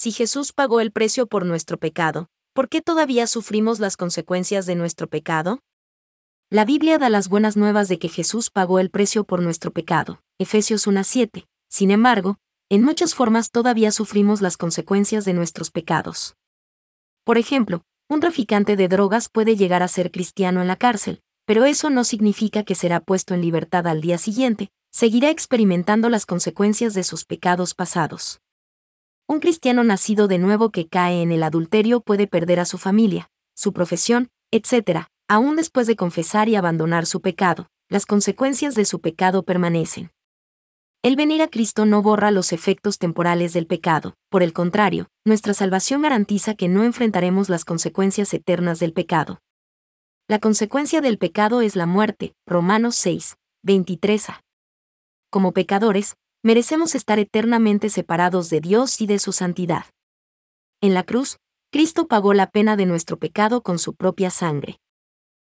Si Jesús pagó el precio por nuestro pecado, ¿por qué todavía sufrimos las consecuencias de nuestro pecado? La Biblia da las buenas nuevas de que Jesús pagó el precio por nuestro pecado, Efesios 1.7. Sin embargo, en muchas formas todavía sufrimos las consecuencias de nuestros pecados. Por ejemplo, un traficante de drogas puede llegar a ser cristiano en la cárcel, pero eso no significa que será puesto en libertad al día siguiente, seguirá experimentando las consecuencias de sus pecados pasados. Un cristiano nacido de nuevo que cae en el adulterio puede perder a su familia, su profesión, etc., aún después de confesar y abandonar su pecado, las consecuencias de su pecado permanecen. El venir a Cristo no borra los efectos temporales del pecado, por el contrario, nuestra salvación garantiza que no enfrentaremos las consecuencias eternas del pecado. La consecuencia del pecado es la muerte, Romanos 6, 23a. Como pecadores, merecemos estar eternamente separados de Dios y de su santidad. En la cruz, Cristo pagó la pena de nuestro pecado con su propia sangre.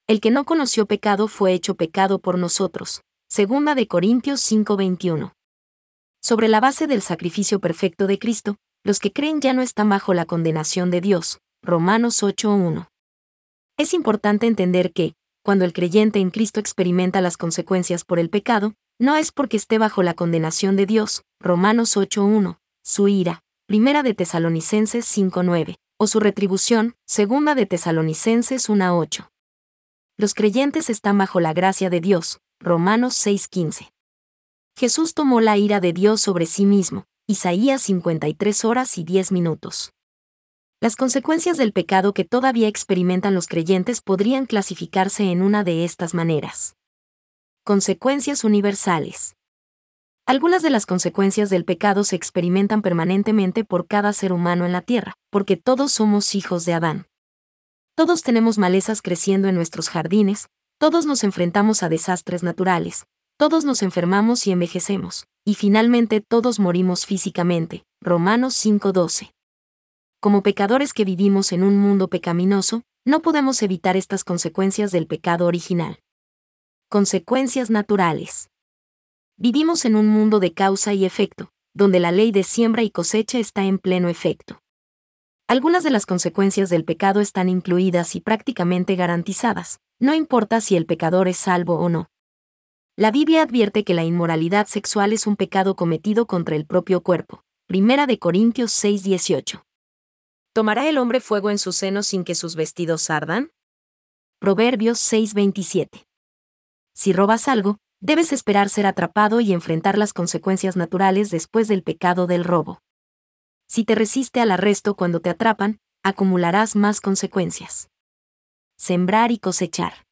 El que no conoció pecado fue hecho pecado por nosotros, Segunda de Corintios 5:21. Sobre la base del sacrificio perfecto de Cristo, los que creen ya no están bajo la condenación de Dios. Romanos 8:1. Es importante entender que, cuando el creyente en Cristo experimenta las consecuencias por el pecado, no es porque esté bajo la condenación de Dios. Romanos 8:1, su ira, Primera de Tesalonicenses 5:9, o su retribución, Segunda de Tesalonicenses 1:8. Los creyentes están bajo la gracia de Dios, Romanos 6:15. Jesús tomó la ira de Dios sobre sí mismo, Isaías 53 horas y 10 minutos. Las consecuencias del pecado que todavía experimentan los creyentes podrían clasificarse en una de estas maneras. Consecuencias universales. Algunas de las consecuencias del pecado se experimentan permanentemente por cada ser humano en la tierra, porque todos somos hijos de Adán. Todos tenemos malezas creciendo en nuestros jardines, todos nos enfrentamos a desastres naturales, todos nos enfermamos y envejecemos, y finalmente todos morimos físicamente. Romanos 5:12. Como pecadores que vivimos en un mundo pecaminoso, no podemos evitar estas consecuencias del pecado original. Consecuencias naturales. Vivimos en un mundo de causa y efecto, donde la ley de siembra y cosecha está en pleno efecto. Algunas de las consecuencias del pecado están incluidas y prácticamente garantizadas, no importa si el pecador es salvo o no. La Biblia advierte que la inmoralidad sexual es un pecado cometido contra el propio cuerpo. Primera de Corintios 6:18. ¿Tomará el hombre fuego en su seno sin que sus vestidos ardan? Proverbios 6:27. Si robas algo, debes esperar ser atrapado y enfrentar las consecuencias naturales después del pecado del robo. Si te resiste al arresto cuando te atrapan, acumularás más consecuencias sembrar y cosechar.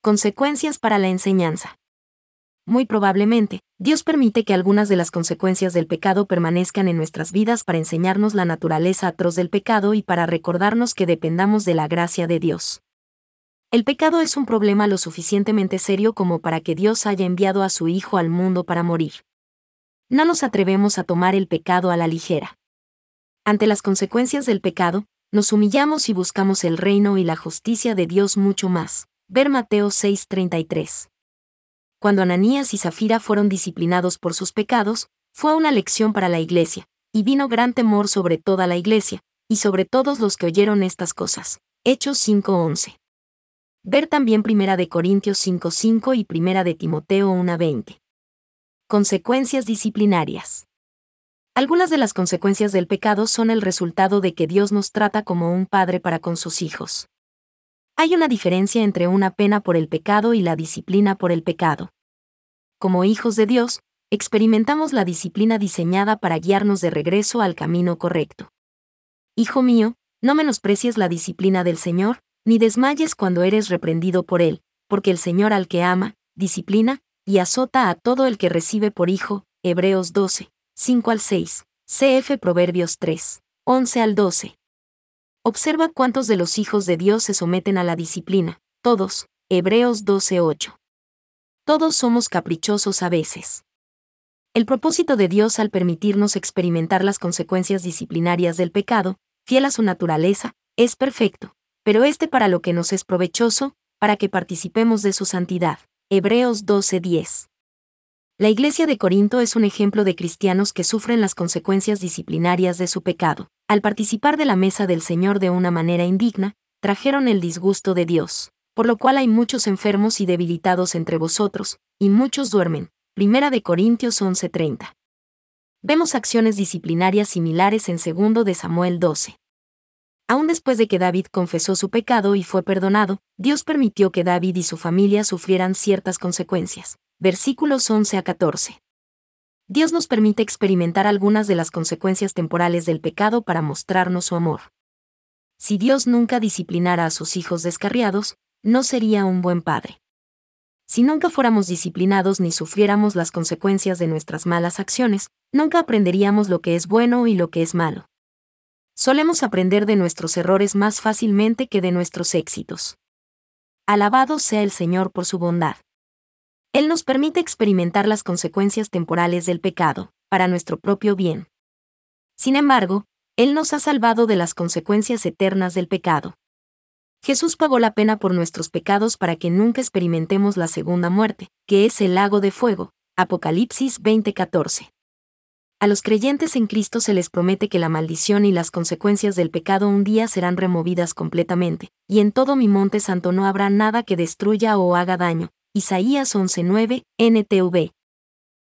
Consecuencias para la enseñanza. Muy probablemente, Dios permite que algunas de las consecuencias del pecado permanezcan en nuestras vidas para enseñarnos la naturaleza atroz del pecado y para recordarnos que dependamos de la gracia de Dios. El pecado es un problema lo suficientemente serio como para que Dios haya enviado a su Hijo al mundo para morir. No nos atrevemos a tomar el pecado a la ligera. Ante las consecuencias del pecado, nos humillamos y buscamos el reino y la justicia de Dios mucho más. Ver Mateo 6:33. Cuando Ananías y Zafira fueron disciplinados por sus pecados, fue una lección para la iglesia, y vino gran temor sobre toda la iglesia, y sobre todos los que oyeron estas cosas. Hechos 5:11. Ver también Primera de Corintios 5:5 y Primera de Timoteo 1:20. Consecuencias disciplinarias. Algunas de las consecuencias del pecado son el resultado de que Dios nos trata como un padre para con sus hijos. Hay una diferencia entre una pena por el pecado y la disciplina por el pecado. Como hijos de Dios, experimentamos la disciplina diseñada para guiarnos de regreso al camino correcto. Hijo mío, no menosprecies la disciplina del Señor, ni desmayes cuando eres reprendido por Él, porque el Señor al que ama, disciplina, y azota a todo el que recibe por hijo. Hebreos 12, 5 al 6, CF Proverbios 3, 11 al 12. Observa cuántos de los hijos de Dios se someten a la disciplina, todos, Hebreos 12, 8. Todos somos caprichosos a veces. El propósito de Dios al permitirnos experimentar las consecuencias disciplinarias del pecado, fiel a su naturaleza, es perfecto, pero este para lo que nos es provechoso, para que participemos de su santidad. Hebreos 12:10. La iglesia de Corinto es un ejemplo de cristianos que sufren las consecuencias disciplinarias de su pecado. Al participar de la mesa del Señor de una manera indigna, trajeron el disgusto de Dios, por lo cual hay muchos enfermos y debilitados entre vosotros, y muchos duermen. Primera de Corintios 11:30. Vemos acciones disciplinarias similares en 2 de Samuel 12. Aún después de que David confesó su pecado y fue perdonado, Dios permitió que David y su familia sufrieran ciertas consecuencias versículos 11 a 14. Dios nos permite experimentar algunas de las consecuencias temporales del pecado para mostrarnos su amor. Si Dios nunca disciplinara a sus hijos descarriados, no sería un buen padre. Si nunca fuéramos disciplinados ni sufriéramos las consecuencias de nuestras malas acciones, nunca aprenderíamos lo que es bueno y lo que es malo. Solemos aprender de nuestros errores más fácilmente que de nuestros éxitos. Alabado sea el Señor por su bondad. Él nos permite experimentar las consecuencias temporales del pecado, para nuestro propio bien. Sin embargo, Él nos ha salvado de las consecuencias eternas del pecado. Jesús pagó la pena por nuestros pecados para que nunca experimentemos la segunda muerte, que es el lago de fuego. Apocalipsis 20:14. A los creyentes en Cristo se les promete que la maldición y las consecuencias del pecado un día serán removidas completamente, y en todo mi monte santo no habrá nada que destruya o haga daño, Isaías 11:9, NTV.